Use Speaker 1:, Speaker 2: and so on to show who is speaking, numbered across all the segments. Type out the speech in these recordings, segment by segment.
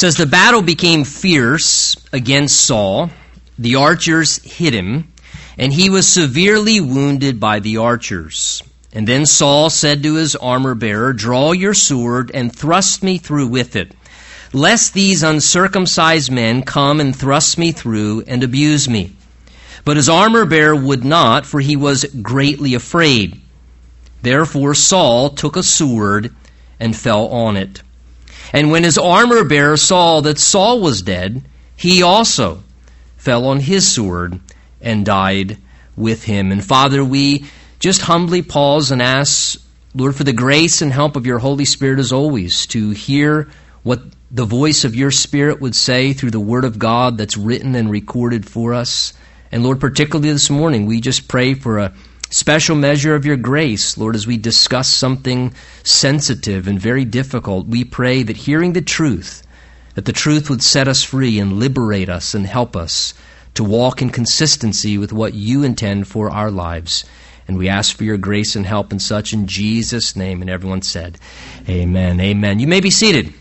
Speaker 1: says the battle became fierce against Saul. The archers hit him, and he was severely wounded by the archers. And then Saul said to his armor bearer, Draw your sword and thrust me through with it, lest these uncircumcised men come and thrust me through and abuse me. But his armor bearer would not, for he was greatly afraid. Therefore Saul took a sword and fell on it. And when his armor bearer saw that Saul was dead, he also fell on his sword and died with him. And Father, we just humbly pause and ask, Lord, for the grace and help of your Holy Spirit as always to hear what the voice of your Spirit would say through the Word of God that's written and recorded for us. And Lord, particularly this morning, we just pray for a special measure of your grace, Lord, as we discuss something sensitive and very difficult. We pray that hearing the truth, that the truth would set us free and liberate us and help us to walk in consistency with what you intend for our lives. And we ask for your grace and help and such in Jesus' name. And everyone said, Amen. Amen. You may be seated. You know,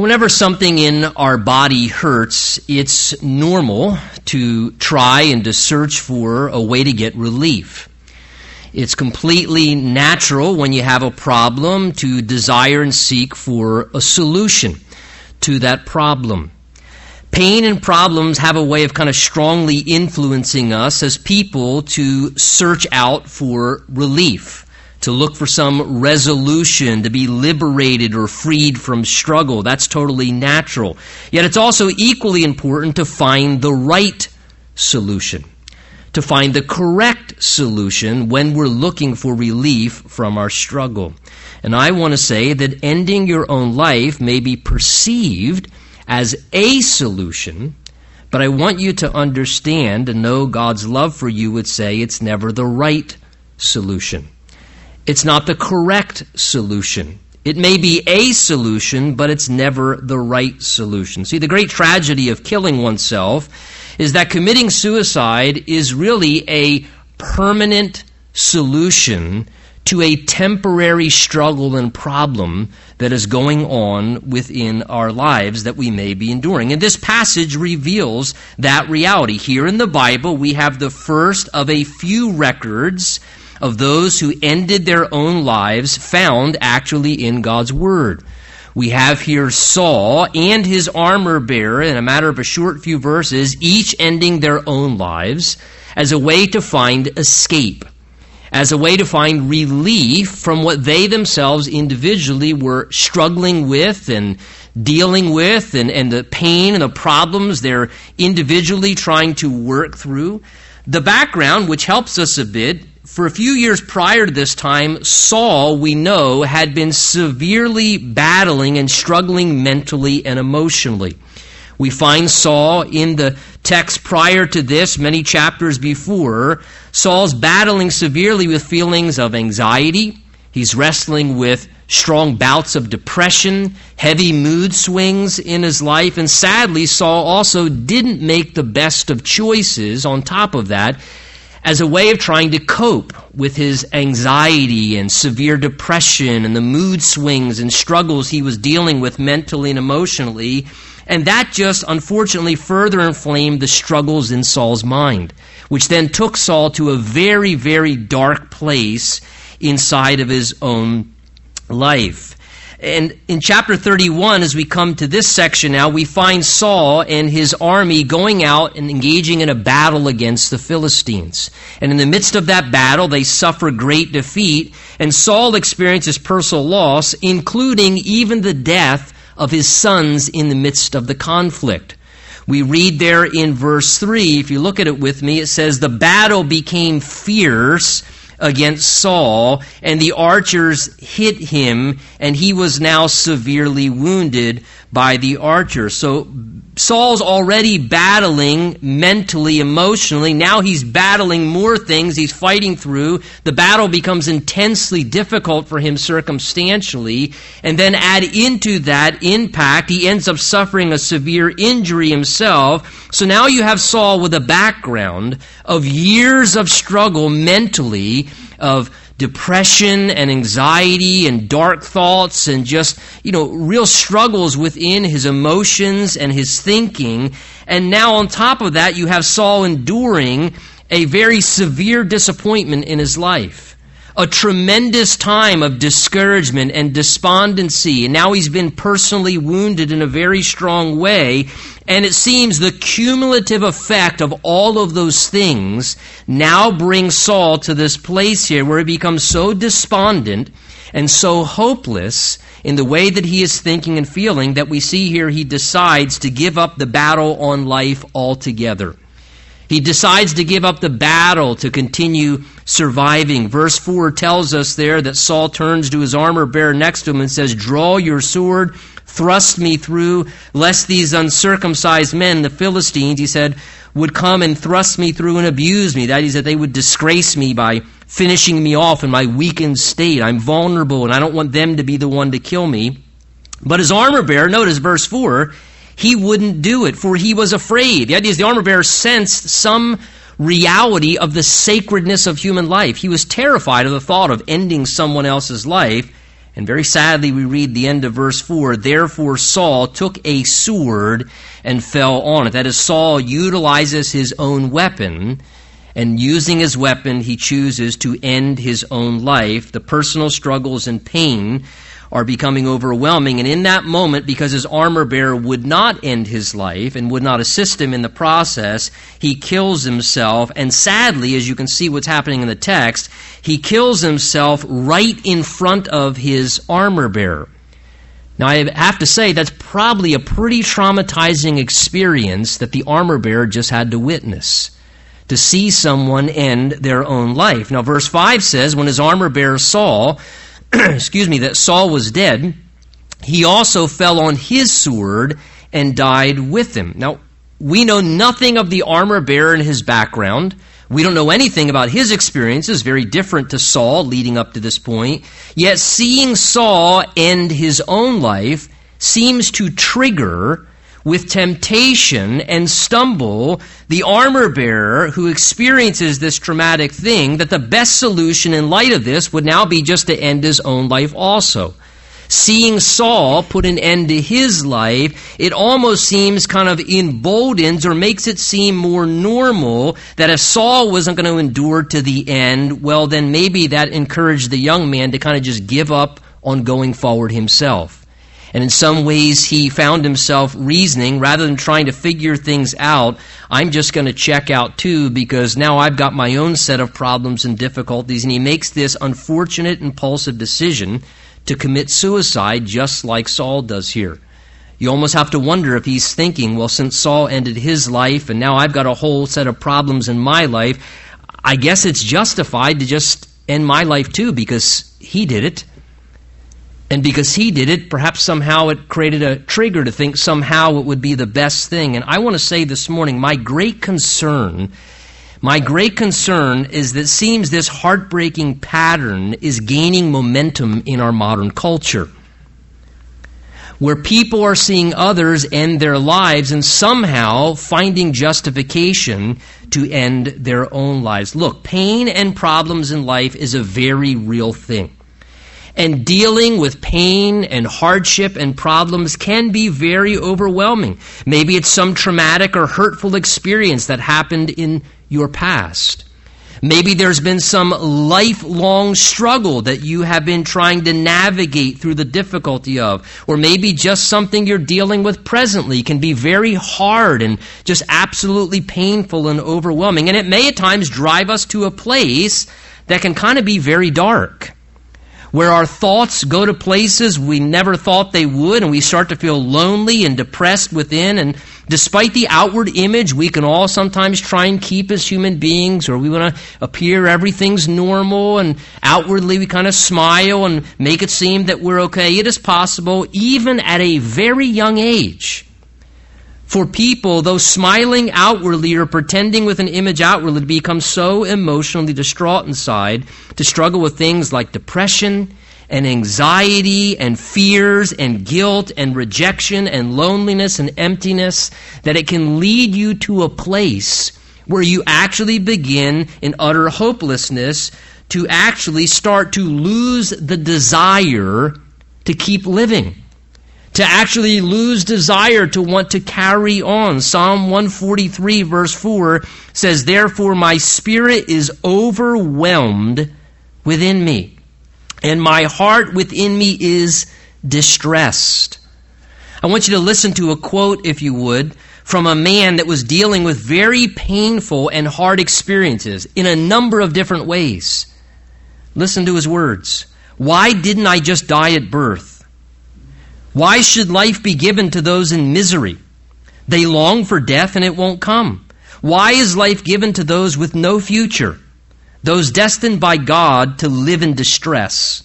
Speaker 1: whenever something in our body hurts, it's normal to try and to search for a way to get relief. It's completely natural when you have a problem to desire and seek for a solution to that problem. Pain and problems have a way of kind of strongly influencing us as people to search out for relief, to look for some resolution, to be liberated or freed from struggle. That's totally natural. Yet it's also equally important to find the right solution, to find the correct solution when we're looking for relief from our struggle. And I want to say that ending your own life may be perceived as a solution, but I want you to understand and know God's love for you would say it's never the right solution. It's not the correct solution. It may be a solution, but it's never the right solution. See, the great tragedy of killing oneself is that committing suicide is really a permanent solution to a temporary struggle and problem that is going on within our lives that we may be enduring. And this passage reveals that reality. Here in the Bible, we have the first of a few records of those who ended their own lives found actually in God's Word. We have here Saul and his armor bearer in a matter of a short few verses, each ending their own lives as a way to find escape as a way to find relief from what they themselves individually were struggling with and dealing with and, and the pain and the problems they're individually trying to work through. The background, which helps us a bit, for a few years prior to this time, Saul, we know, had been severely battling and struggling mentally and emotionally. We find Saul in the text prior to this, many chapters before. Saul's battling severely with feelings of anxiety. He's wrestling with strong bouts of depression, heavy mood swings in his life, and sadly, Saul also didn't make the best of choices on top of that as a way of trying to cope with his anxiety and severe depression and the mood swings and struggles he was dealing with mentally and emotionally. And that just unfortunately further inflamed the struggles in Saul's mind, which then took Saul to a very, very dark place inside of his own life. And in chapter 31, as we come to this section now, we find Saul and his army going out and engaging in a battle against the Philistines. And in the midst of that battle, they suffer great defeat, and Saul experiences personal loss, including even the death of his sons in the midst of the conflict. We read there in verse 3, if you look at it with me, it says, The battle became fierce against Saul, and the archers hit him, and he was now severely wounded by the archer. So Saul's already battling mentally, emotionally. Now he's battling more things he's fighting through. The battle becomes intensely difficult for him circumstantially. And then add into that impact, he ends up suffering a severe injury himself. So now you have Saul with a background of years of struggle mentally, of depression and anxiety and dark thoughts and just, you know, real struggles within his emotions and his thinking. And now on top of that, you have Saul enduring a very severe disappointment in his life a tremendous time of discouragement and despondency. And now he's been personally wounded in a very strong way. And it seems the cumulative effect of all of those things now brings Saul to this place here where he becomes so despondent and so hopeless in the way that he is thinking and feeling that we see here he decides to give up the battle on life altogether. He decides to give up the battle to continue surviving. Verse 4 tells us there that Saul turns to his armor bearer next to him and says, Draw your sword, thrust me through, lest these uncircumcised men, the Philistines, he said, would come and thrust me through and abuse me. That is, that they would disgrace me by finishing me off in my weakened state. I'm vulnerable and I don't want them to be the one to kill me. But his armor bearer, notice verse 4, he wouldn't do it, for he was afraid. The idea is the armor bearer sensed some reality of the sacredness of human life. He was terrified of the thought of ending someone else's life. And very sadly, we read the end of verse 4 Therefore, Saul took a sword and fell on it. That is, Saul utilizes his own weapon, and using his weapon, he chooses to end his own life. The personal struggles and pain are becoming overwhelming. And in that moment, because his armor bearer would not end his life and would not assist him in the process, he kills himself. And sadly, as you can see what's happening in the text, he kills himself right in front of his armor bearer. Now, I have to say, that's probably a pretty traumatizing experience that the armor bearer just had to witness to see someone end their own life. Now, verse 5 says, When his armor bearer saw excuse me, that Saul was dead, he also fell on his sword and died with him. Now, we know nothing of the armor bearer and his background. We don't know anything about his experiences, very different to Saul leading up to this point. Yet seeing Saul end his own life seems to trigger with temptation and stumble the armor bearer who experiences this traumatic thing that the best solution in light of this would now be just to end his own life also. Seeing Saul put an end to his life, it almost seems kind of emboldens or makes it seem more normal that if Saul wasn't going to endure to the end, well, then maybe that encouraged the young man to kind of just give up on going forward himself. And in some ways, he found himself reasoning rather than trying to figure things out. I'm just going to check out too because now I've got my own set of problems and difficulties. And he makes this unfortunate, impulsive decision to commit suicide just like Saul does here. You almost have to wonder if he's thinking, well, since Saul ended his life and now I've got a whole set of problems in my life, I guess it's justified to just end my life too because he did it. And because he did it, perhaps somehow it created a trigger to think somehow it would be the best thing. And I want to say this morning, my great concern, my great concern is that seems this heartbreaking pattern is gaining momentum in our modern culture. Where people are seeing others end their lives and somehow finding justification to end their own lives. Look, pain and problems in life is a very real thing. And dealing with pain and hardship and problems can be very overwhelming. Maybe it's some traumatic or hurtful experience that happened in your past. Maybe there's been some lifelong struggle that you have been trying to navigate through the difficulty of. Or maybe just something you're dealing with presently can be very hard and just absolutely painful and overwhelming. And it may at times drive us to a place that can kind of be very dark where our thoughts go to places we never thought they would, and we start to feel lonely and depressed within. And despite the outward image we can all sometimes try and keep as human beings, or we want to appear everything's normal, and outwardly we kind of smile and make it seem that we're okay, it is possible, even at a very young age for people, though smiling outwardly or pretending with an image outwardly, to become so emotionally distraught inside, to struggle with things like depression and anxiety and fears and guilt and rejection and loneliness and emptiness, that it can lead you to a place where you actually begin in utter hopelessness to actually start to lose the desire to keep living, to actually lose desire to want to carry on. Psalm 143, verse 4 says, Therefore my spirit is overwhelmed within me, and my heart within me is distressed. I want you to listen to a quote, if you would, from a man that was dealing with very painful and hard experiences in a number of different ways. Listen to his words. Why didn't I just die at birth? Why should life be given to those in misery? They long for death and it won't come. Why is life given to those with no future? Those destined by God to live in distress.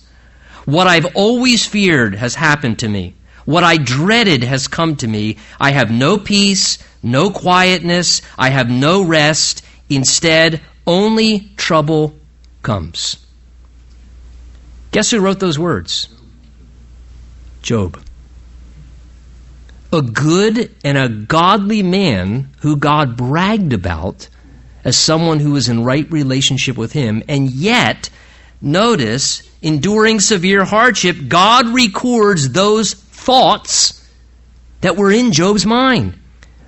Speaker 1: What I've always feared has happened to me. What I dreaded has come to me. I have no peace, no quietness, I have no rest. Instead, only trouble comes. Guess who wrote those words? Job. A good and a godly man who God bragged about as someone who was in right relationship with him, and yet, notice, enduring severe hardship, God records those thoughts that were in Job's mind.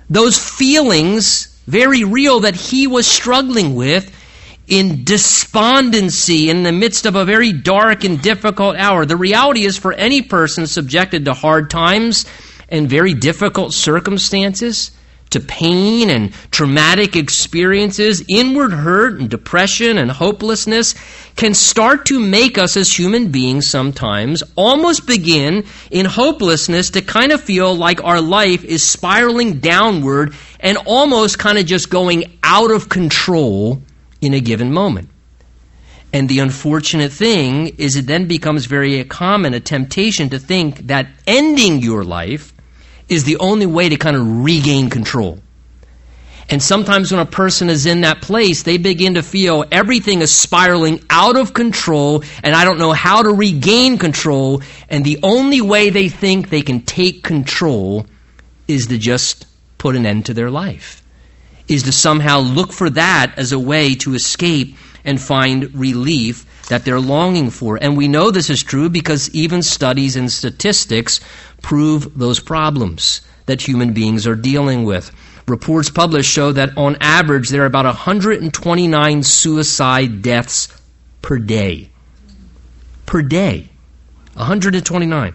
Speaker 1: Those feelings, very real, that he was struggling with in despondency in the midst of a very dark and difficult hour. The reality is, for any person subjected to hard times and very difficult circumstances, to pain and traumatic experiences, inward hurt and depression and hopelessness can start to make us as human beings sometimes almost begin in hopelessness to kind of feel like our life is spiraling downward and almost kind of just going out of control in a given moment. And the unfortunate thing is, it then becomes very common a temptation to think that ending your life is the only way to kind of regain control. And sometimes when a person is in that place, they begin to feel everything is spiraling out of control and I don't know how to regain control. And the only way they think they can take control is to just put an end to their life, is to somehow look for that as a way to escape and find relief that they're longing for. And we know this is true because even studies and statistics prove those problems that human beings are dealing with. Reports published show that on average there are about 129 suicide deaths per day. Per day. 129.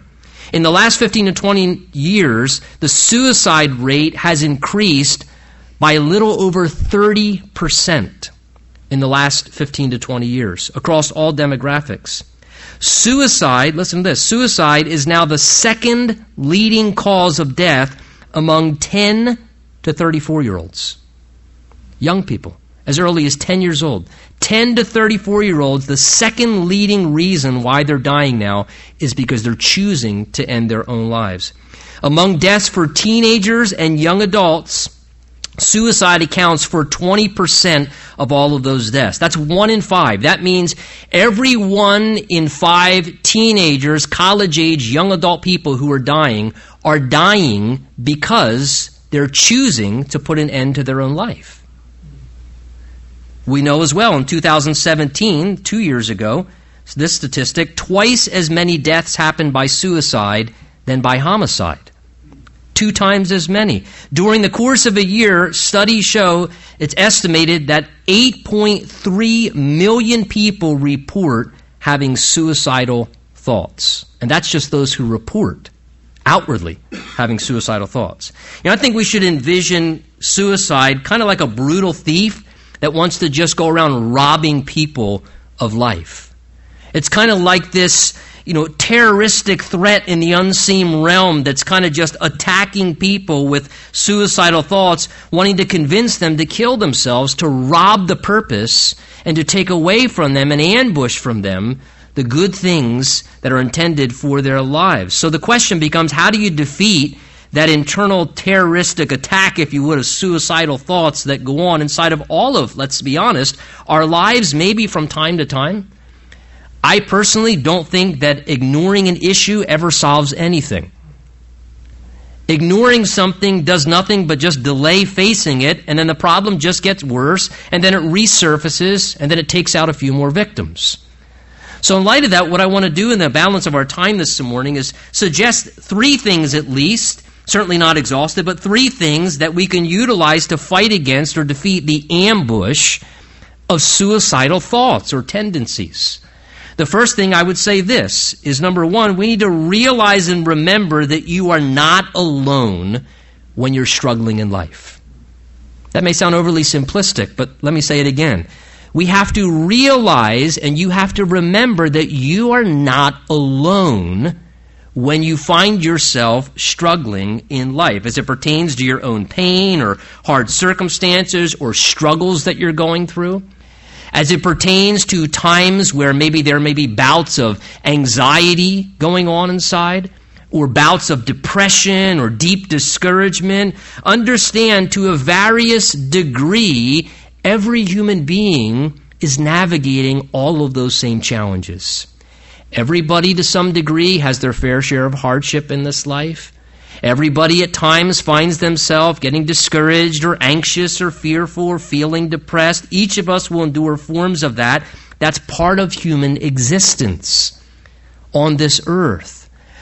Speaker 1: In the last 15 to 20 years, the suicide rate has increased by a little over 30% in the last 15 to 20 years across all demographics. Suicide, listen to this, suicide is now the second leading cause of death among 10 to 34 year olds. Young people, as early as 10 years old. 10 to 34 year olds, the second leading reason why they're dying now is because they're choosing to end their own lives. Among deaths for teenagers and young adults, Suicide accounts for 20% of all of those deaths. That's one in five. That means every one in five teenagers, college age, young adult people who are dying are dying because they're choosing to put an end to their own life. We know as well in 2017, two years ago, this statistic, twice as many deaths happened by suicide than by homicide two times as many. During the course of a year, studies show it's estimated that 8.3 million people report having suicidal thoughts. And that's just those who report outwardly having suicidal thoughts. You know, I think we should envision suicide kind of like a brutal thief that wants to just go around robbing people of life. It's kind of like this you know, terroristic threat in the unseen realm that's kind of just attacking people with suicidal thoughts, wanting to convince them to kill themselves, to rob the purpose, and to take away from them and ambush from them the good things that are intended for their lives. So the question becomes how do you defeat that internal terroristic attack, if you would, of suicidal thoughts that go on inside of all of, let's be honest, our lives, maybe from time to time? I personally don't think that ignoring an issue ever solves anything. Ignoring something does nothing but just delay facing it, and then the problem just gets worse, and then it resurfaces, and then it takes out a few more victims. So, in light of that, what I want to do in the balance of our time this morning is suggest three things at least, certainly not exhaustive, but three things that we can utilize to fight against or defeat the ambush of suicidal thoughts or tendencies. The first thing I would say this is number one, we need to realize and remember that you are not alone when you're struggling in life. That may sound overly simplistic, but let me say it again. We have to realize and you have to remember that you are not alone when you find yourself struggling in life as it pertains to your own pain or hard circumstances or struggles that you're going through as it pertains to times where maybe there may be bouts of anxiety going on inside, or bouts of depression or deep discouragement, understand to a various degree, every human being is navigating all of those same challenges. Everybody, to some degree, has their fair share of hardship in this life. Everybody at times finds themselves getting discouraged or anxious or fearful or feeling depressed. Each of us will endure forms of that. That's part of human existence on this earth.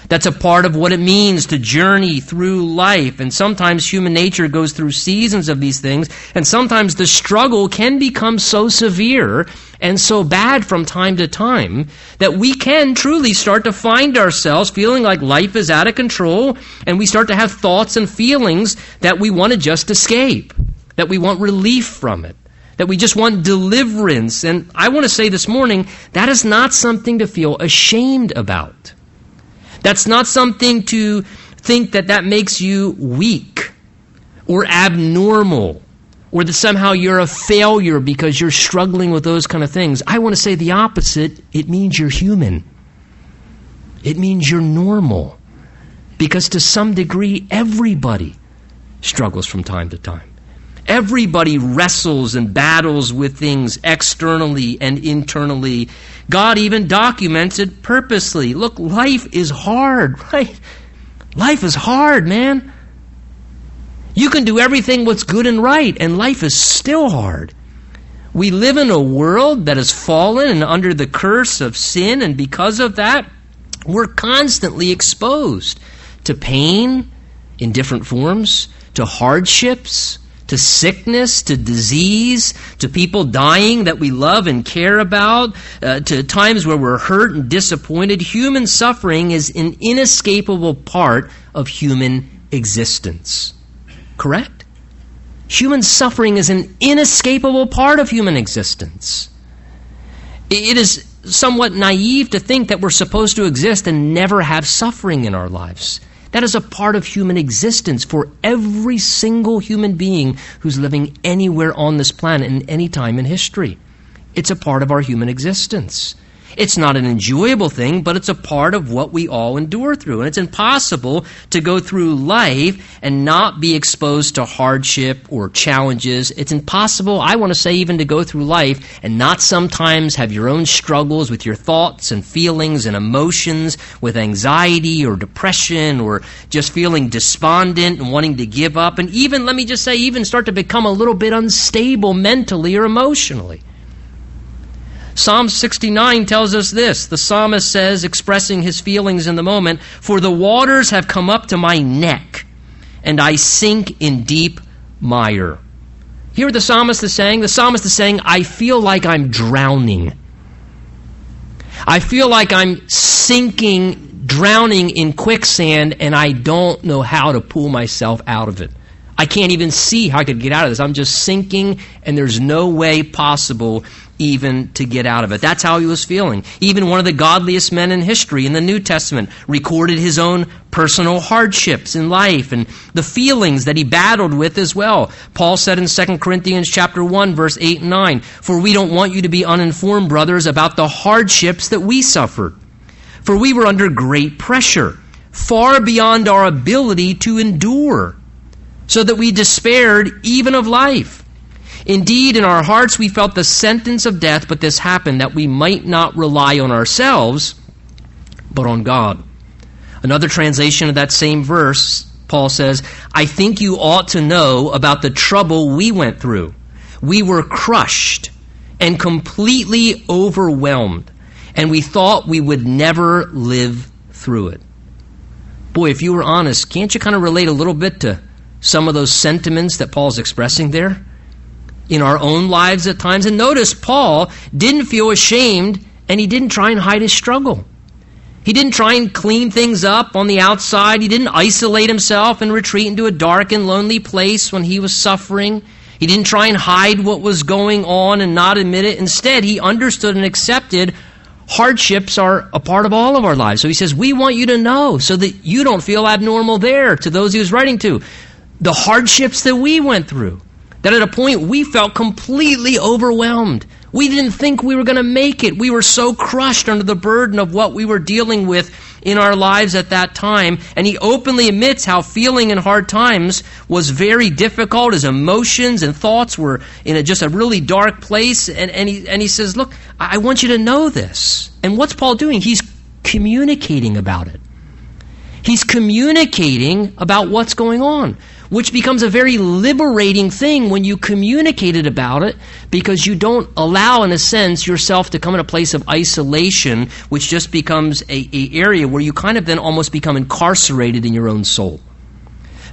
Speaker 1: That's a part of what it means to journey through life. And sometimes human nature goes through seasons of these things. And sometimes the struggle can become so severe and so bad from time to time that we can truly start to find ourselves feeling like life is out of control. And we start to have thoughts and feelings that we want to just escape, that we want relief from it that we just want deliverance. And I want to say this morning that is not something to feel ashamed about. That's not something to think that that makes you weak or abnormal or that somehow you're a failure because you're struggling with those kind of things. I want to say the opposite. It means you're human. It means you're normal. Because to some degree, everybody struggles from time to time. Everybody wrestles and battles with things externally and internally. God even documents it purposely. Look, life is hard, right? Life is hard, man. You can do everything what's good and right, and life is still hard. We live in a world that has fallen and under the curse of sin, and because of that, we're constantly exposed to pain in different forms, to hardships, to sickness, to disease, to people dying that we love and care about, uh, to times where we're hurt and disappointed. Human suffering is an inescapable part of human existence. Correct? Human suffering is an inescapable part of human existence. It is somewhat naive to think that we're supposed to exist and never have suffering in our lives. That is a part of human existence for every single human being who's living anywhere on this planet in any time in history. It's a part of our human existence. It's not an enjoyable thing, but it's a part of what we all endure through. And it's impossible to go through life and not be exposed to hardship or challenges. It's impossible, I want to say, even to go through life and not sometimes have your own struggles with your thoughts and feelings and emotions, with anxiety or depression or just feeling despondent and wanting to give up. And even, let me just say, even start to become a little bit unstable mentally or emotionally. Psalm 69 tells us this. The psalmist says, expressing his feelings in the moment, For the waters have come up to my neck, and I sink in deep mire. Here the psalmist is saying, the psalmist is saying, I feel like I'm drowning. I feel like I'm sinking, drowning in quicksand, and I don't know how to pull myself out of it. I can't even see how I could get out of this. I'm just sinking, and there's no way possible even to get out of it. That's how he was feeling. Even one of the godliest men in history in the New Testament recorded his own personal hardships in life and the feelings that he battled with as well. Paul said in 2 Corinthians chapter 1 verse 8 and 9, "For we don't want you to be uninformed, brothers, about the hardships that we suffered. For we were under great pressure, far beyond our ability to endure, so that we despaired even of life." Indeed, in our hearts we felt the sentence of death, but this happened that we might not rely on ourselves, but on God. Another translation of that same verse Paul says, I think you ought to know about the trouble we went through. We were crushed and completely overwhelmed, and we thought we would never live through it. Boy, if you were honest, can't you kind of relate a little bit to some of those sentiments that Paul's expressing there? In our own lives at times. And notice, Paul didn't feel ashamed and he didn't try and hide his struggle. He didn't try and clean things up on the outside. He didn't isolate himself and retreat into a dark and lonely place when he was suffering. He didn't try and hide what was going on and not admit it. Instead, he understood and accepted hardships are a part of all of our lives. So he says, We want you to know so that you don't feel abnormal there to those he was writing to. The hardships that we went through, that at a point we felt completely overwhelmed. We didn't think we were going to make it. We were so crushed under the burden of what we were dealing with in our lives at that time. And he openly admits how feeling in hard times was very difficult. His emotions and thoughts were in a, just a really dark place. And, and, he, and he says, Look, I want you to know this. And what's Paul doing? He's communicating about it. He's communicating about what's going on which becomes a very liberating thing when you communicated about it because you don't allow, in a sense, yourself to come in a place of isolation, which just becomes a, a area where you kind of then almost become incarcerated in your own soul.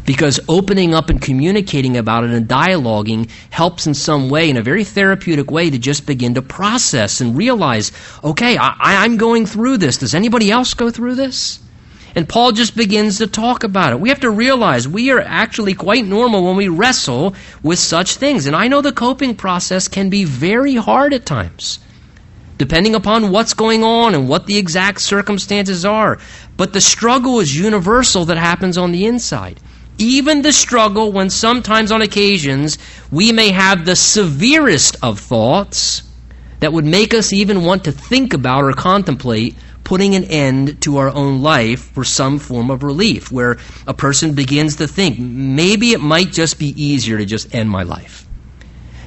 Speaker 1: Because opening up and communicating about it and dialoguing helps in some way, in a very therapeutic way, to just begin to process and realize, okay, I, I'm going through this. Does anybody else go through this? And Paul just begins to talk about it. We have to realize we are actually quite normal when we wrestle with such things. And I know the coping process can be very hard at times, depending upon what's going on and what the exact circumstances are. But the struggle is universal that happens on the inside. Even the struggle when sometimes on occasions we may have the severest of thoughts that would make us even want to think about or contemplate putting an end to our own life for some form of relief, where a person begins to think, maybe it might just be easier to just end my life.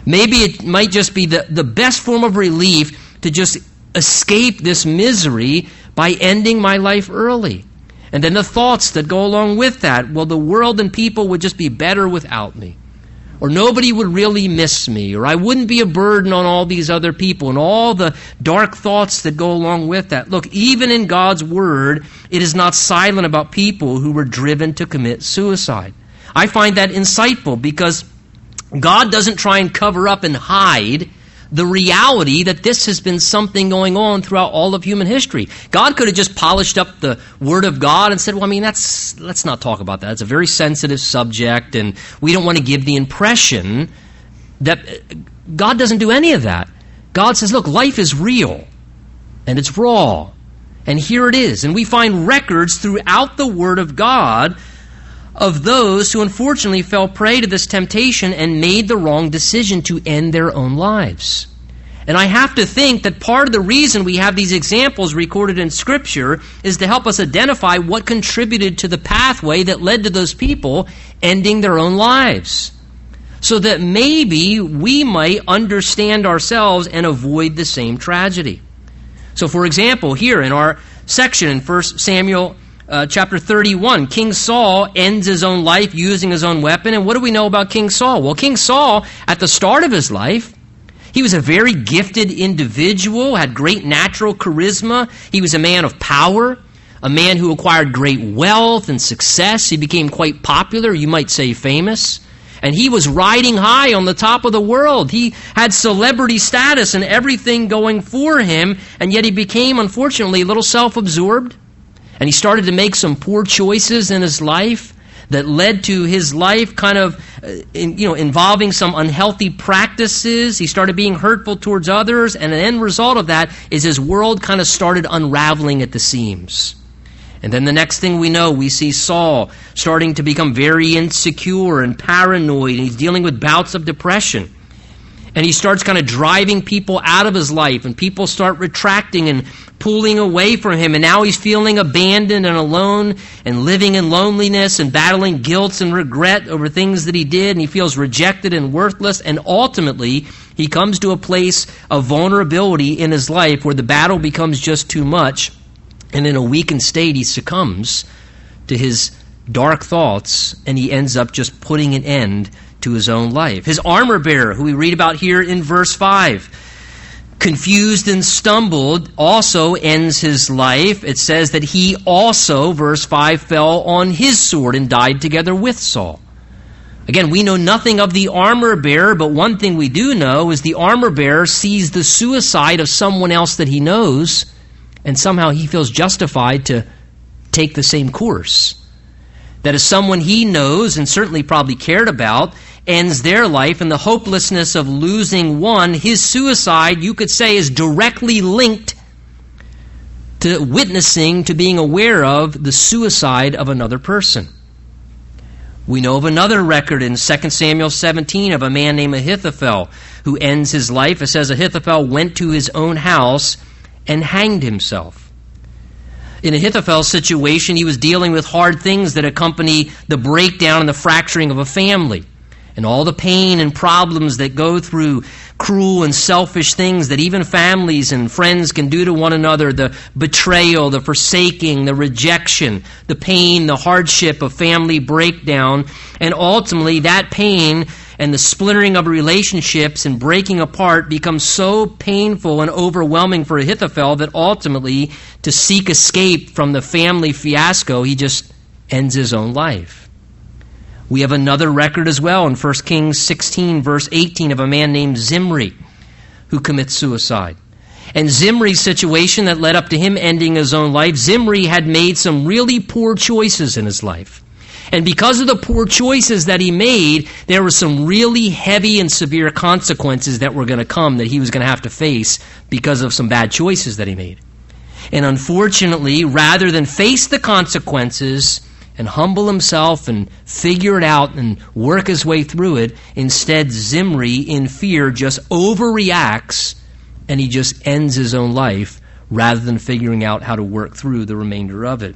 Speaker 1: Maybe it might just be the, the best form of relief to just escape this misery by ending my life early. And then the thoughts that go along with that well, the world and people would just be better without me or nobody would really miss me, or I wouldn't be a burden on all these other people, and all the dark thoughts that go along with that. Look, even in God's Word, it is not silent about people who were driven to commit suicide. I find that insightful because God doesn't try and cover up and hide the reality that this has been something going on throughout all of human history. God could have just polished up the Word of God and said, well, I mean, that's, let's not talk about that. It's a very sensitive subject, and we don't want to give the impression that uh, God doesn't do any of that. God says, look, life is real, and it's raw, and here it is. And we find records throughout the Word of God of those who unfortunately fell prey to this temptation and made the wrong decision to end their own lives. And I have to think that part of the reason we have these examples recorded in Scripture is to help us identify what contributed to the pathway that led to those people ending their own lives. So that maybe we might understand ourselves and avoid the same tragedy. So, for example, here in our section in 1 Samuel uh, chapter 31, King Saul ends his own life using his own weapon. And what do we know about King Saul? Well, King Saul, at the start of his life, he was a very gifted individual, had great natural charisma. He was a man of power, a man who acquired great wealth and success. He became quite popular, you might say famous. And he was riding high on the top of the world. He had celebrity status and everything going for him, and yet he became, unfortunately, a little self absorbed and he started to make some poor choices in his life that led to his life kind of uh, in, you know involving some unhealthy practices. He started being hurtful towards others. And an end result of that is his world kind of started unraveling at the seams. And then the next thing we know, we see Saul starting to become very insecure and paranoid, and he's dealing with bouts of depression and he starts kind of driving people out of his life, and people start retracting and pulling away from him, and now he's feeling abandoned and alone and living in loneliness and battling guilt and regret over things that he did, and he feels rejected and worthless, and ultimately he comes to a place of vulnerability in his life where the battle becomes just too much, and in a weakened state he succumbs to his dark thoughts, and he ends up just putting an end to his own life. His armor bearer, who we read about here in verse 5, confused and stumbled, also ends his life. It says that he also, verse 5, fell on his sword and died together with Saul. Again, we know nothing of the armor bearer, but one thing we do know is the armor bearer sees the suicide of someone else that he knows, and somehow he feels justified to take the same course. That is someone he knows and certainly probably cared about ends their life and the hopelessness of losing one, his suicide, you could say, is directly linked to witnessing, to being aware of the suicide of another person. We know of another record in 2 Samuel 17 of a man named Ahithophel who ends his life. It says Ahithophel went to his own house and hanged himself. In Ahithophel's situation, he was dealing with hard things that accompany the breakdown and the fracturing of a family. And all the pain and problems that go through cruel and selfish things that even families and friends can do to one another the betrayal, the forsaking, the rejection, the pain, the hardship of family breakdown, and ultimately that pain and the splintering of relationships and breaking apart becomes so painful and overwhelming for Ahithophel that ultimately, to seek escape from the family fiasco, he just ends his own life. We have another record as well in 1 Kings 16, verse 18, of a man named Zimri who commits suicide. And Zimri's situation that led up to him ending his own life, Zimri had made some really poor choices in his life. And because of the poor choices that he made, there were some really heavy and severe consequences that were going to come that he was going to have to face because of some bad choices that he made. And unfortunately, rather than face the consequences, and humble himself and figure it out and work his way through it. Instead, Zimri, in fear, just overreacts and he just ends his own life rather than figuring out how to work through the remainder of it.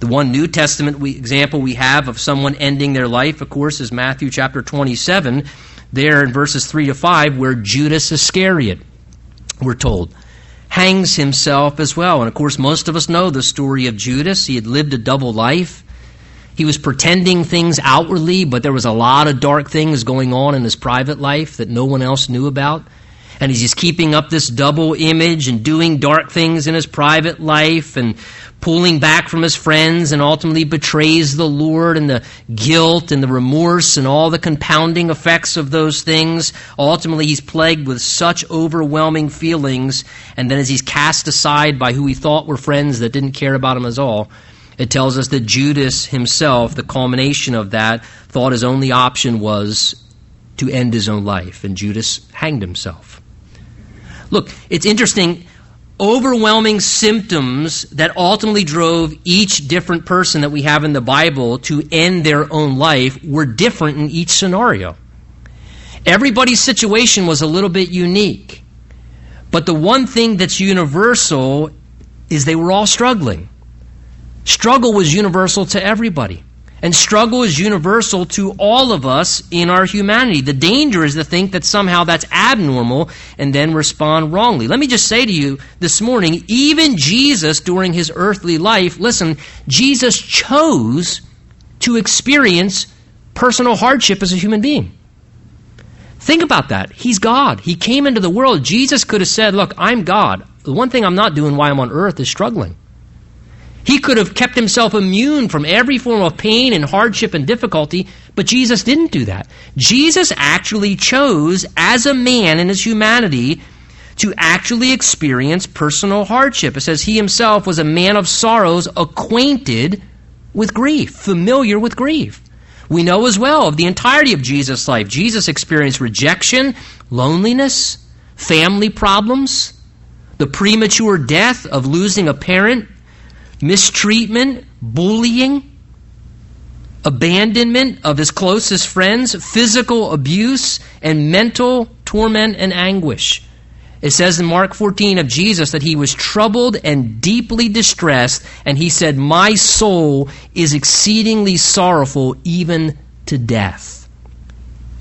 Speaker 1: The one New Testament we, example we have of someone ending their life, of course, is Matthew chapter 27, there in verses 3 to 5, where Judas Iscariot, we're told, hangs himself as well. And of course, most of us know the story of Judas. He had lived a double life. He was pretending things outwardly, but there was a lot of dark things going on in his private life that no one else knew about. And he's keeping up this double image and doing dark things in his private life and pulling back from his friends and ultimately betrays the Lord and the guilt and the remorse and all the compounding effects of those things. Ultimately, he's plagued with such overwhelming feelings. And then as he's cast aside by who he thought were friends that didn't care about him at all, it tells us that Judas himself, the culmination of that, thought his only option was to end his own life, and Judas hanged himself. Look, it's interesting. Overwhelming symptoms that ultimately drove each different person that we have in the Bible to end their own life were different in each scenario. Everybody's situation was a little bit unique. But the one thing that's universal is they were all struggling. Struggle was universal to everybody. And struggle is universal to all of us in our humanity. The danger is to think that somehow that's abnormal and then respond wrongly. Let me just say to you this morning, even Jesus during his earthly life, listen, Jesus chose to experience personal hardship as a human being. Think about that. He's God. He came into the world. Jesus could have said, Look, I'm God. The one thing I'm not doing while I'm on earth is struggling. He could have kept himself immune from every form of pain and hardship and difficulty, but Jesus didn't do that. Jesus actually chose, as a man in his humanity, to actually experience personal hardship. It says he himself was a man of sorrows, acquainted with grief, familiar with grief. We know as well of the entirety of Jesus' life. Jesus experienced rejection, loneliness, family problems, the premature death of losing a parent, mistreatment, bullying, abandonment of his closest friends, physical abuse, and mental torment and anguish. It says in Mark 14 of Jesus that he was troubled and deeply distressed, and he said, My soul is exceedingly sorrowful, even to death.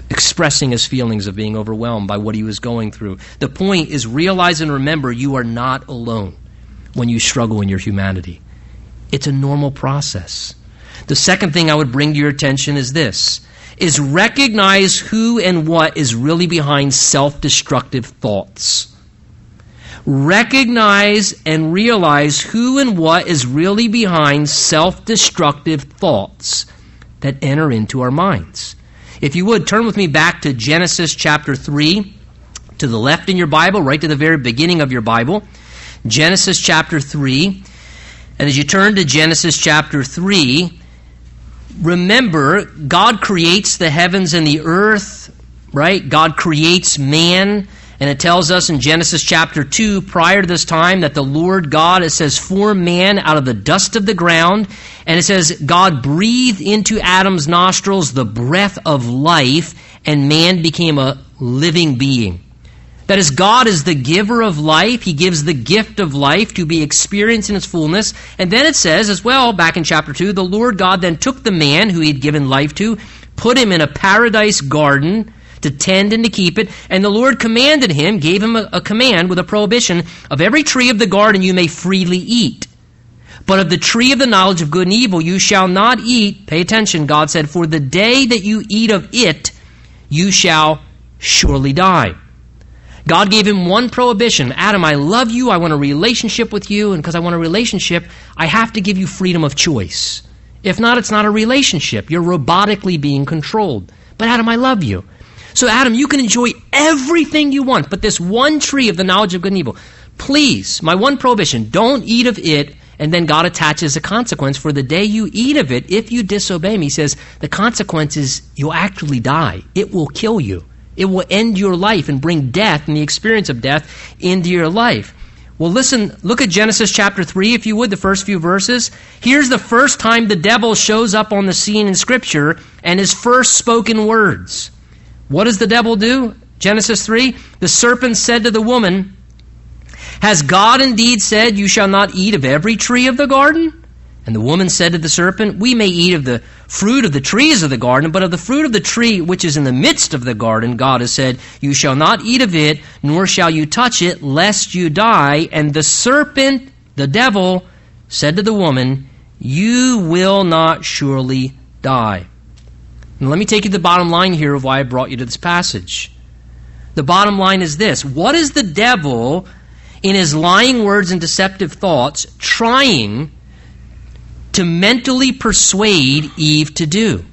Speaker 1: Expressing his feelings of being overwhelmed by what he was going through. The point is realize and remember you are not alone when you struggle in your humanity. It's a normal process. The second thing I would bring to your attention is this is recognize who and what is really behind self-destructive thoughts. Recognize and realize who and what is really behind self-destructive thoughts that enter into our minds. If you would, turn with me back to Genesis chapter 3, to the left in your Bible, right to the very beginning of your Bible. Genesis chapter 3. And as you turn to Genesis chapter 3, remember, God creates the heavens and the earth, right? God creates man. And it tells us in Genesis chapter 2, prior to this time, that the Lord God, it says, formed man out of the dust of the ground. And it says, God breathed into Adam's nostrils the breath of life, and man became a living being. That is, God is the giver of life. He gives the gift of life to be experienced in its fullness. And then it says as well, back in chapter 2, the Lord God then took the man who he had given life to, put him in a paradise garden to tend and to keep it. And the Lord commanded him, gave him a, a command with a prohibition of every tree of the garden you may freely eat. But of the tree of the knowledge of good and evil you shall not eat. Pay attention, God said, for the day that you eat of it, you shall surely die. God gave him one prohibition Adam, I love you, I want a relationship with you, and because I want a relationship, I have to give you freedom of choice. If not, it's not a relationship. You're robotically being controlled. But Adam, I love you. So, Adam, you can enjoy everything you want, but this one tree of the knowledge of good and evil, please, my one prohibition, don't eat of it. And then God attaches a consequence for the day you eat of it. If you disobey me, he says the consequence is you'll actually die. It will kill you. It will end your life and bring death and the experience of death into your life. Well, listen, look at Genesis chapter 3, if you would, the first few verses. Here's the first time the devil shows up on the scene in Scripture and his first spoken words. What does the devil do? Genesis 3 The serpent said to the woman, Has God indeed said, You shall not eat of every tree of the garden? And the woman said to the serpent, We may eat of the fruit of the trees of the garden, but of the fruit of the tree which is in the midst of the garden, God has said, You shall not eat of it, nor shall you touch it, lest you die. And the serpent, the devil, said to the woman, You will not surely die. Now, let me take you to the bottom line here of why I brought you to this passage. The bottom line is this What is the devil, in his lying words and deceptive thoughts, trying to mentally persuade Eve to do.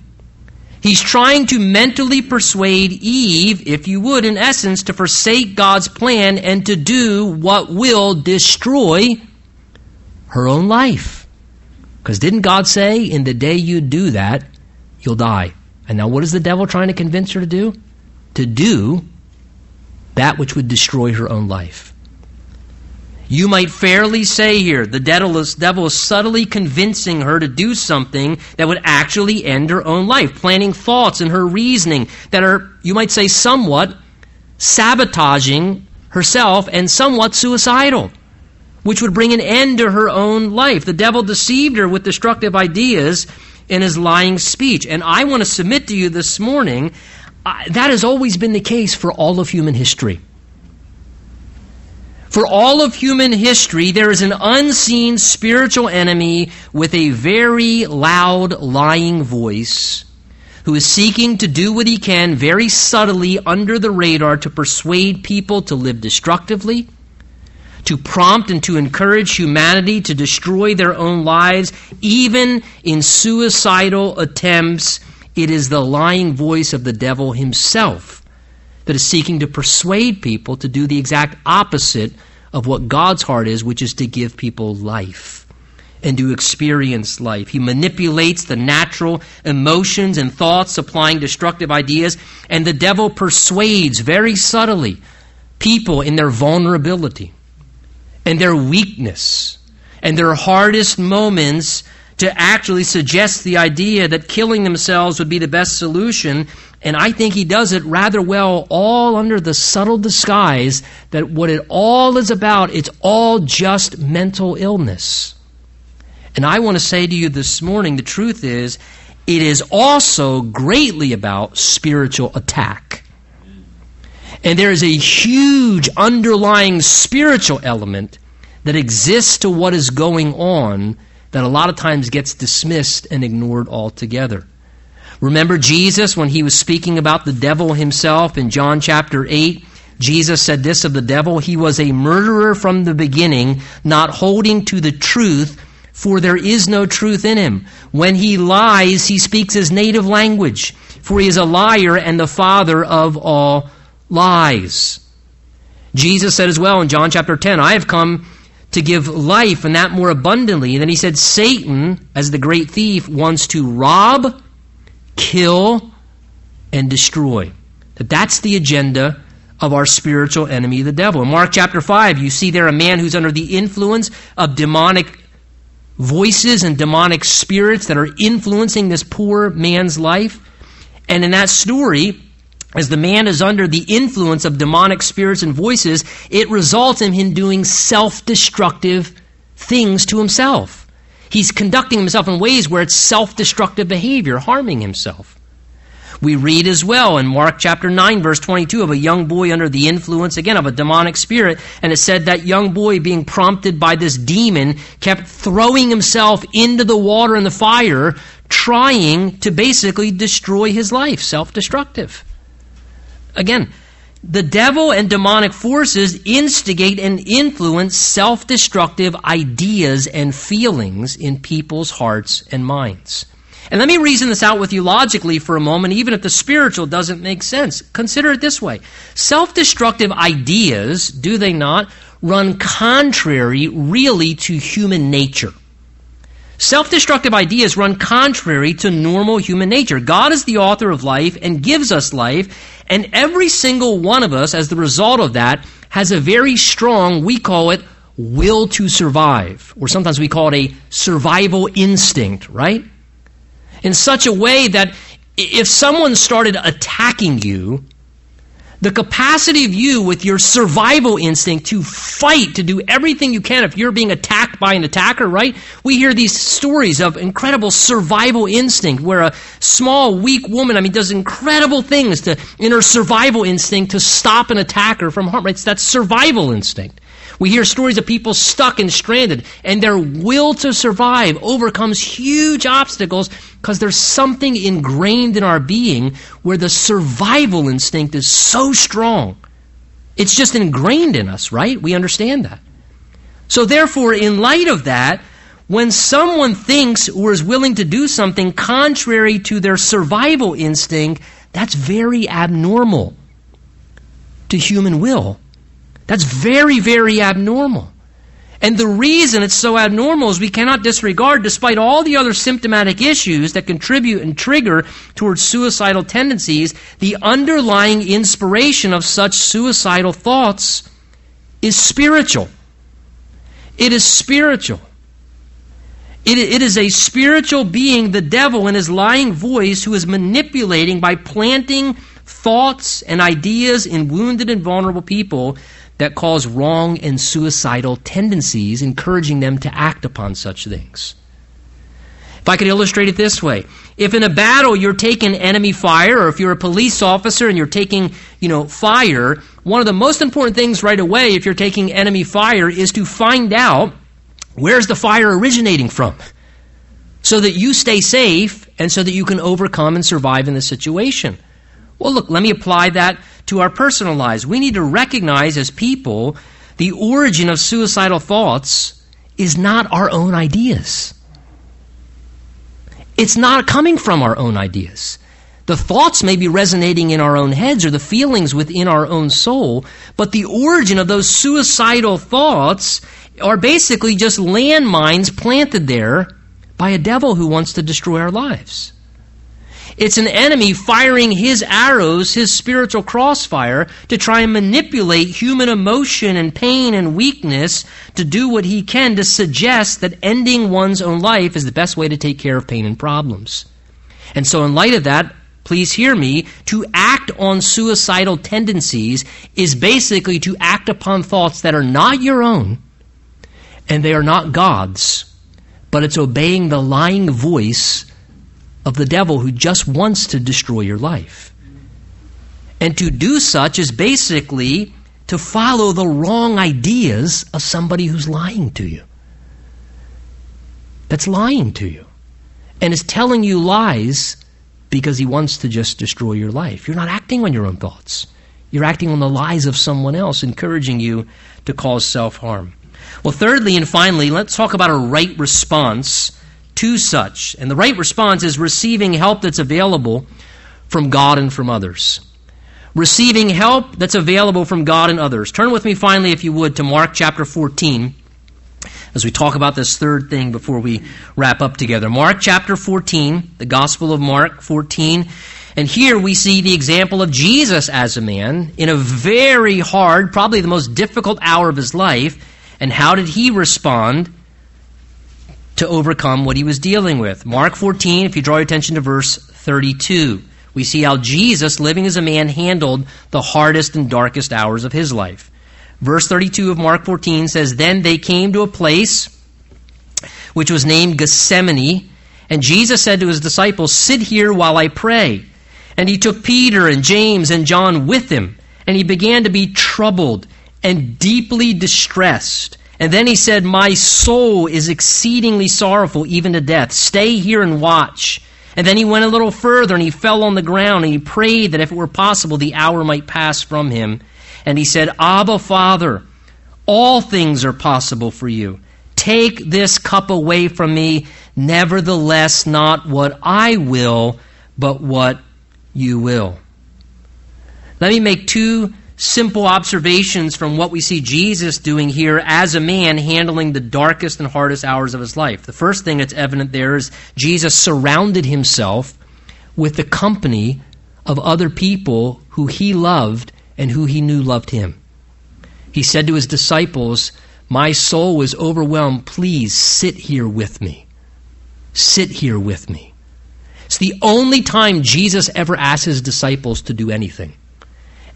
Speaker 1: He's trying to mentally persuade Eve, if you would, in essence, to forsake God's plan and to do what will destroy her own life. Because didn't God say, in the day you do that, you'll die? And now what is the devil trying to convince her to do? To do that which would destroy her own life. You might fairly say here the devil is, devil is subtly convincing her to do something that would actually end her own life, planting thoughts in her reasoning that are, you might say, somewhat sabotaging herself and somewhat suicidal, which would bring an end to her own life. The devil deceived her with destructive ideas in his lying speech. And I want to submit to you this morning uh, that has always been the case for all of human history. For all of human history, there is an unseen spiritual enemy with a very loud, lying voice who is seeking to do what he can very subtly under the radar to persuade people to live destructively, to prompt and to encourage humanity to destroy their own lives, even in suicidal attempts. It is the lying voice of the devil himself that is seeking to persuade people to do the exact opposite of what God's heart is, which is to give people life and to experience life. He manipulates the natural emotions and thoughts, applying destructive ideas, and the devil persuades very subtly people in their vulnerability and their weakness and their hardest moments to actually suggest the idea that killing themselves would be the best solution and I think he does it rather well, all under the subtle disguise that what it all is about, it's all just mental illness. And I want to say to you this morning the truth is, it is also greatly about spiritual attack. And there is a huge underlying spiritual element that exists to what is going on that a lot of times gets dismissed and ignored altogether. Remember Jesus when he was speaking about the devil himself in John chapter 8? Jesus said this of the devil He was a murderer from the beginning, not holding to the truth, for there is no truth in him. When he lies, he speaks his native language, for he is a liar and the father of all lies. Jesus said as well in John chapter 10, I have come to give life and that more abundantly. And then he said, Satan, as the great thief, wants to rob, kill, and destroy. That that's the agenda of our spiritual enemy, the devil. In Mark chapter 5, you see there a man who's under the influence of demonic voices and demonic spirits that are influencing this poor man's life. And in that story, as the man is under the influence of demonic spirits and voices, it results in him doing self destructive things to himself. He's conducting himself in ways where it's self destructive behavior, harming himself. We read as well in Mark chapter 9, verse 22, of a young boy under the influence, again, of a demonic spirit. And it said that young boy, being prompted by this demon, kept throwing himself into the water and the fire, trying to basically destroy his life, self destructive. Again, the devil and demonic forces instigate and influence self destructive ideas and feelings in people's hearts and minds. And let me reason this out with you logically for a moment, even if the spiritual doesn't make sense. Consider it this way self destructive ideas, do they not, run contrary really to human nature. Self destructive ideas run contrary to normal human nature. God is the author of life and gives us life, and every single one of us, as the result of that, has a very strong, we call it, will to survive, or sometimes we call it a survival instinct, right? in such a way that if someone started attacking you, the capacity of you with your survival instinct to fight, to do everything you can if you're being attacked by an attacker, right? We hear these stories of incredible survival instinct where a small, weak woman, I mean, does incredible things to, in her survival instinct to stop an attacker from harm, right? It's that survival instinct. We hear stories of people stuck and stranded, and their will to survive overcomes huge obstacles because there's something ingrained in our being where the survival instinct is so strong. It's just ingrained in us, right? We understand that. So, therefore, in light of that, when someone thinks or is willing to do something contrary to their survival instinct, that's very abnormal to human will. That's very, very abnormal. And the reason it's so abnormal is we cannot disregard, despite all the other symptomatic issues that contribute and trigger towards suicidal tendencies, the underlying inspiration of such suicidal thoughts is spiritual. It is spiritual. It, it is a spiritual being, the devil, in his lying voice, who is manipulating by planting thoughts and ideas in wounded and vulnerable people that cause wrong and suicidal tendencies, encouraging them to act upon such things. If I could illustrate it this way, if in a battle you're taking enemy fire, or if you're a police officer and you're taking, you know, fire, one of the most important things right away if you're taking enemy fire is to find out where's the fire originating from. So that you stay safe and so that you can overcome and survive in the situation. Well, look, let me apply that to our personal lives. We need to recognize as people the origin of suicidal thoughts is not our own ideas. It's not coming from our own ideas. The thoughts may be resonating in our own heads or the feelings within our own soul, but the origin of those suicidal thoughts are basically just landmines planted there by a devil who wants to destroy our lives. It's an enemy firing his arrows, his spiritual crossfire, to try and manipulate human emotion and pain and weakness to do what he can to suggest that ending one's own life is the best way to take care of pain and problems. And so, in light of that, please hear me, to act on suicidal tendencies is basically to act upon thoughts that are not your own and they are not God's, but it's obeying the lying voice of the devil who just wants to destroy your life. And to do such is basically to follow the wrong ideas of somebody who's lying to you. that's lying to you and is telling you lies because he wants to just destroy your life. You're not acting on your own thoughts. You're acting on the lies of someone else, encouraging you to cause self harm. Well, thirdly and finally, let's talk about a right response to such. And the right response is receiving help that's available from God and from others. Receiving help that's available from God and others. Turn with me finally, if you would, to Mark chapter 14 as we talk about this third thing before we wrap up together. Mark chapter 14, the Gospel of Mark 14. And here we see the example of Jesus as a man in a very hard, probably the most difficult hour of his life. And how did he respond to overcome what he was dealing with? Mark 14, if you draw your attention to verse 32, we see how Jesus, living as a man, handled the hardest and darkest hours of his life. Verse 32 of Mark 14 says, Then they came to a place which was named Gethsemane, and Jesus said to his disciples, Sit here while I pray. And he took Peter and James and John with him, and he began to be troubled and deeply distressed. And then he said, My soul is exceedingly sorrowful, even to death. Stay here and watch. And then he went a little further, and he fell on the ground, and he prayed that if it were possible, the hour might pass from him. And he said, Abba, Father, all things are possible for you. Take this cup away from me. Nevertheless, not what I will, but what you will. Let me make two simple observations from what we see Jesus doing here as a man handling the darkest and hardest hours of his life. The first thing that's evident there is Jesus surrounded himself with the company of other people who he loved and who he knew loved him. He said to his disciples, My soul is overwhelmed. Please sit here with me. Sit here with me. It's the only time Jesus ever asked his disciples to do anything.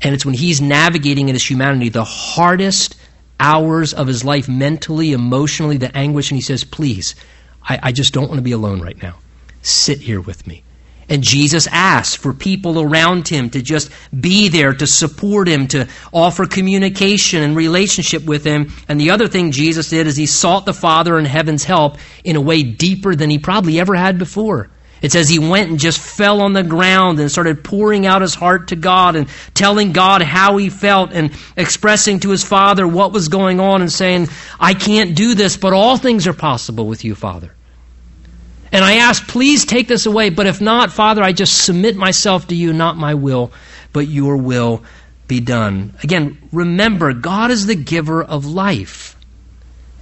Speaker 1: And it's when he's navigating in his humanity the hardest hours of his life, mentally, emotionally, the anguish, and he says, Please, I, I just don't want to be alone right now. Sit here with me. And Jesus asked for people around him to just be there, to support him, to offer communication and relationship with him. And the other thing Jesus did is he sought the Father in heaven's help in a way deeper than he probably ever had before. It says he went and just fell on the ground and started pouring out his heart to God and telling God how he felt and expressing to his Father what was going on and saying, I can't do this, but all things are possible with you, Father. And I ask, please take this away. But if not, Father, I just submit myself to you, not my will, but your will be done. Again, remember, God is the giver of life.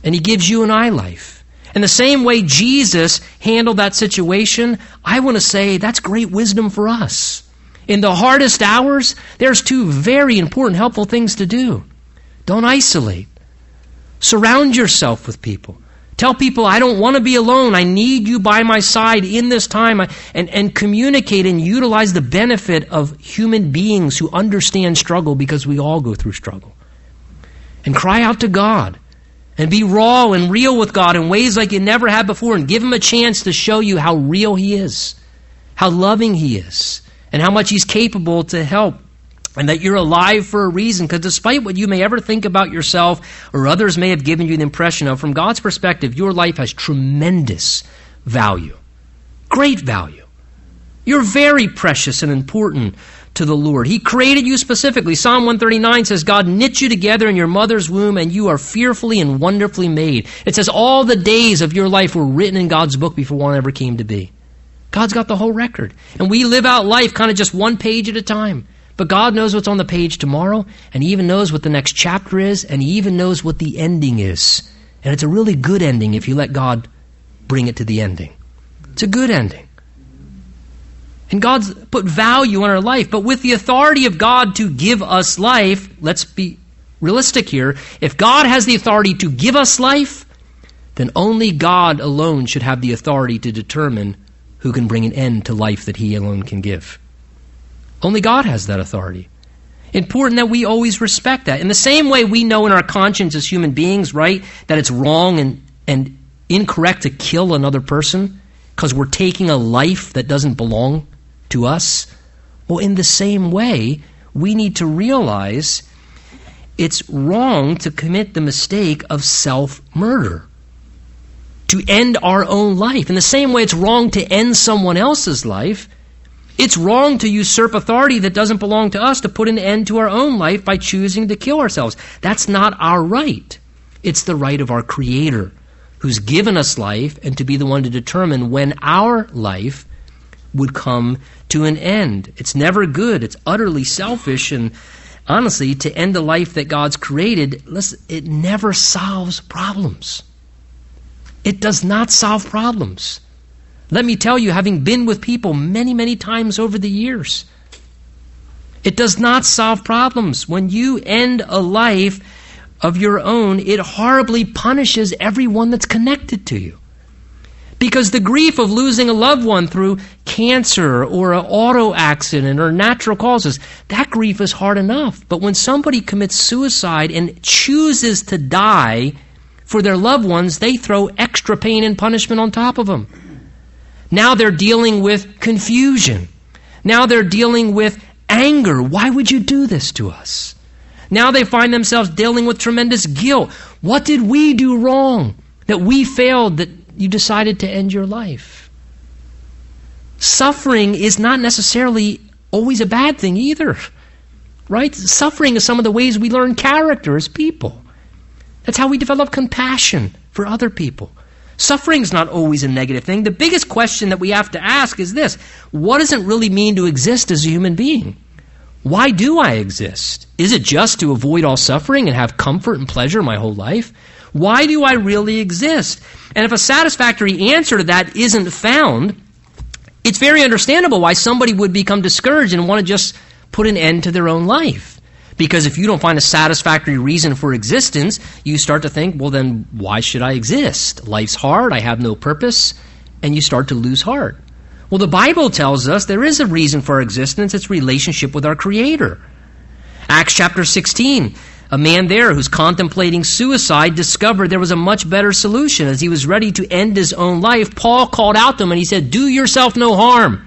Speaker 1: And He gives you and I life. In the same way Jesus handled that situation, I want to say that's great wisdom for us. In the hardest hours, there's two very important, helpful things to do. Don't isolate. Surround yourself with people. Tell people, I don't want to be alone. I need you by my side in this time. And, and communicate and utilize the benefit of human beings who understand struggle because we all go through struggle. And cry out to God. And be raw and real with God in ways like you never had before. And give Him a chance to show you how real He is, how loving He is, and how much He's capable to help and that you're alive for a reason. Because despite what you may ever think about yourself or others may have given you the impression of, from God's perspective, your life has tremendous value. Great value. You're very precious and important to the Lord. He created you specifically. Psalm 139 says, God knit you together in your mother's womb, and you are fearfully and wonderfully made. It says all the days of your life were written in God's book before one ever came to be. God's got the whole record. And we live out life kind of just one page at a time. But God knows what's on the page tomorrow, and He even knows what the next chapter is, and He even knows what the ending is. And it's a really good ending if you let God bring it to the ending. It's a good ending. And God's put value on our life, but with the authority of God to give us life, let's be realistic here. If God has the authority to give us life, then only God alone should have the authority to determine who can bring an end to life that He alone can give. Only God has that authority. Important that we always respect that. In the same way we know in our conscience as human beings, right, that it's wrong and, and incorrect to kill another person because we're taking a life that doesn't belong to us. Well, in the same way, we need to realize it's wrong to commit the mistake of self murder. to end our own life. In the same way it's wrong to end someone else's life, it's wrong to usurp authority that doesn't belong to us to put an end to our own life by choosing to kill ourselves. That's not our right. It's the right of our Creator who's given us life and to be the one to determine when our life would come to an end. It's never good. It's utterly selfish. And honestly, to end a life that God's created, listen, it never solves problems. It does not solve problems. Let me tell you, having been with people many, many times over the years, it does not solve problems. When you end a life of your own, it horribly punishes everyone that's connected to you. Because the grief of losing a loved one through cancer or an auto accident or natural causes, that grief is hard enough. But when somebody commits suicide and chooses to die for their loved ones, they throw extra pain and punishment on top of them. Now they're dealing with confusion. Now they're dealing with anger. Why would you do this to us? Now they find themselves dealing with tremendous guilt. What did we do wrong that we failed that you decided to end your life. Suffering is not necessarily always a bad thing either. Right? Suffering is some of the ways we learn character as people. That's how we develop compassion for other people. Suffering is not always a negative thing. The biggest question that we have to ask is this What does it really mean to exist as a human being? Why do I exist? Is it just to avoid all suffering and have comfort and pleasure my whole life? Why do I really exist? And if a satisfactory answer to that isn't found, it's very understandable why somebody would become discouraged and want to just put an end to their own life. Because if you don't find a satisfactory reason for existence, you start to think, well, then why should I exist? Life's hard, I have no purpose, and you start to lose heart. Well, the Bible tells us there is a reason for our existence it's relationship with our Creator. Acts chapter 16 a man there who's contemplating suicide discovered there was a much better solution. As he was ready to end his own life, Paul called out to him and he said, Do yourself no harm.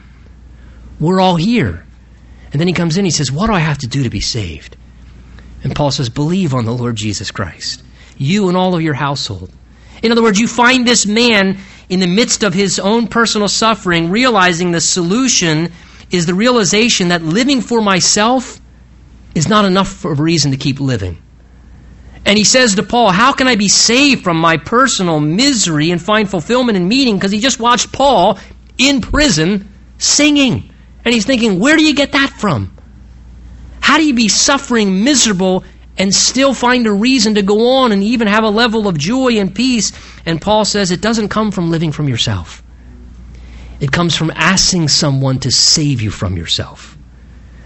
Speaker 1: We're all here. And then he comes in, he says, What do I have to do to be saved? And Paul says, Believe on the Lord Jesus Christ, you and all of your household. In other words, you find this man in the midst of his own personal suffering, realizing the solution is the realization that living for myself is not enough of a reason to keep living. And he says to Paul, How can I be saved from my personal misery and find fulfillment in meeting? Because he just watched Paul in prison singing. And he's thinking, Where do you get that from? How do you be suffering, miserable, and still find a reason to go on and even have a level of joy and peace? And Paul says it doesn't come from living from yourself, it comes from asking someone to save you from yourself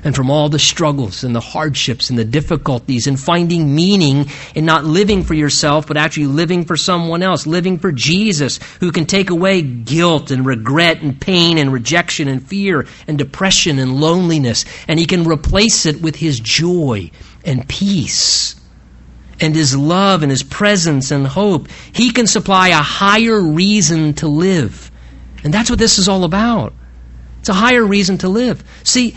Speaker 1: and from all the struggles and the hardships and the difficulties and finding meaning in not living for yourself, but actually living for someone else, living for Jesus, who can take away guilt and regret and pain and rejection and fear and depression and loneliness, and he can replace it with his joy and peace and his love and his presence and hope. He can supply a higher reason to live. And that's what this is all about. It's a higher reason to live. See,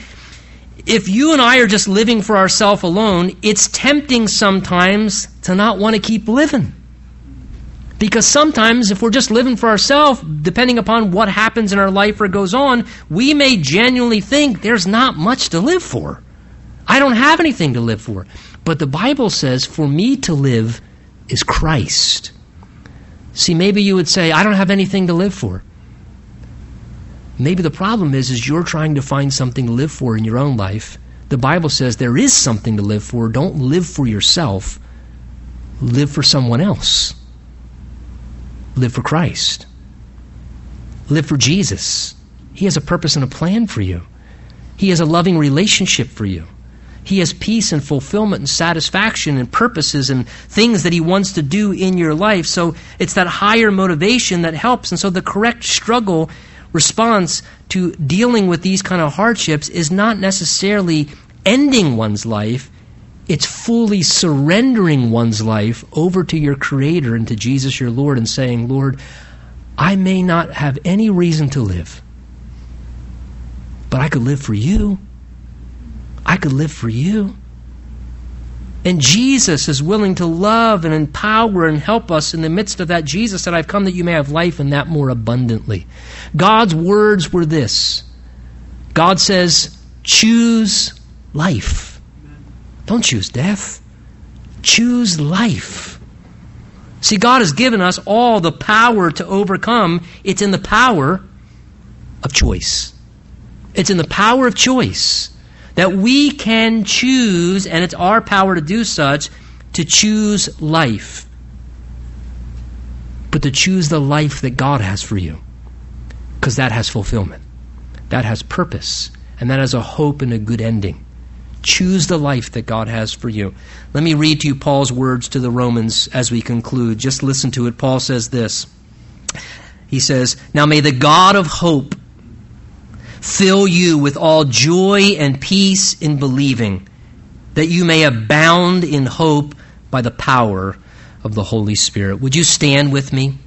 Speaker 1: if you and I are just living for ourselves alone, it's tempting sometimes to not want to keep living. Because sometimes, if we're just living for ourselves, depending upon what happens in our life or goes on, we may genuinely think there's not much to live for. I don't have anything to live for. But the Bible says, for me to live is Christ. See, maybe you would say, I don't have anything to live for. Maybe the problem is is you're trying to find something to live for in your own life. The Bible says there is something to live for. Don't live for yourself. Live for someone else. Live for Christ. Live for Jesus. He has a purpose and a plan for you. He has a loving relationship for you. He has peace and fulfillment and satisfaction and purposes and things that He wants to do in your life. So it's that higher motivation that helps. And so the correct struggle response to dealing with these kind of hardships is not necessarily ending one's life, it's fully surrendering one's life over to your Creator and to Jesus your Lord and saying, Lord, I may not have any reason to live, but I could live for you. I could live for you. And Jesus is willing to love and empower and help us in the midst of that. Jesus said, I've come that you may have life and that more abundantly. God's words were this God says, choose life. Don't choose death. Choose life. See, God has given us all the power to overcome. It's in the power of choice. It's in the power of choice that we can choose, and it's our power to do such, to choose life. But to choose the life that God has for you. Because that has fulfillment, that has purpose, and that has a hope and a good ending. Choose the life that God has for you. Let me read to you Paul's words to the Romans as we conclude. Just listen to it. Paul says this. He says, Now may the God of hope fill you with all joy and peace in believing, that you may abound in hope by the power of the Holy Spirit. Would you stand with me?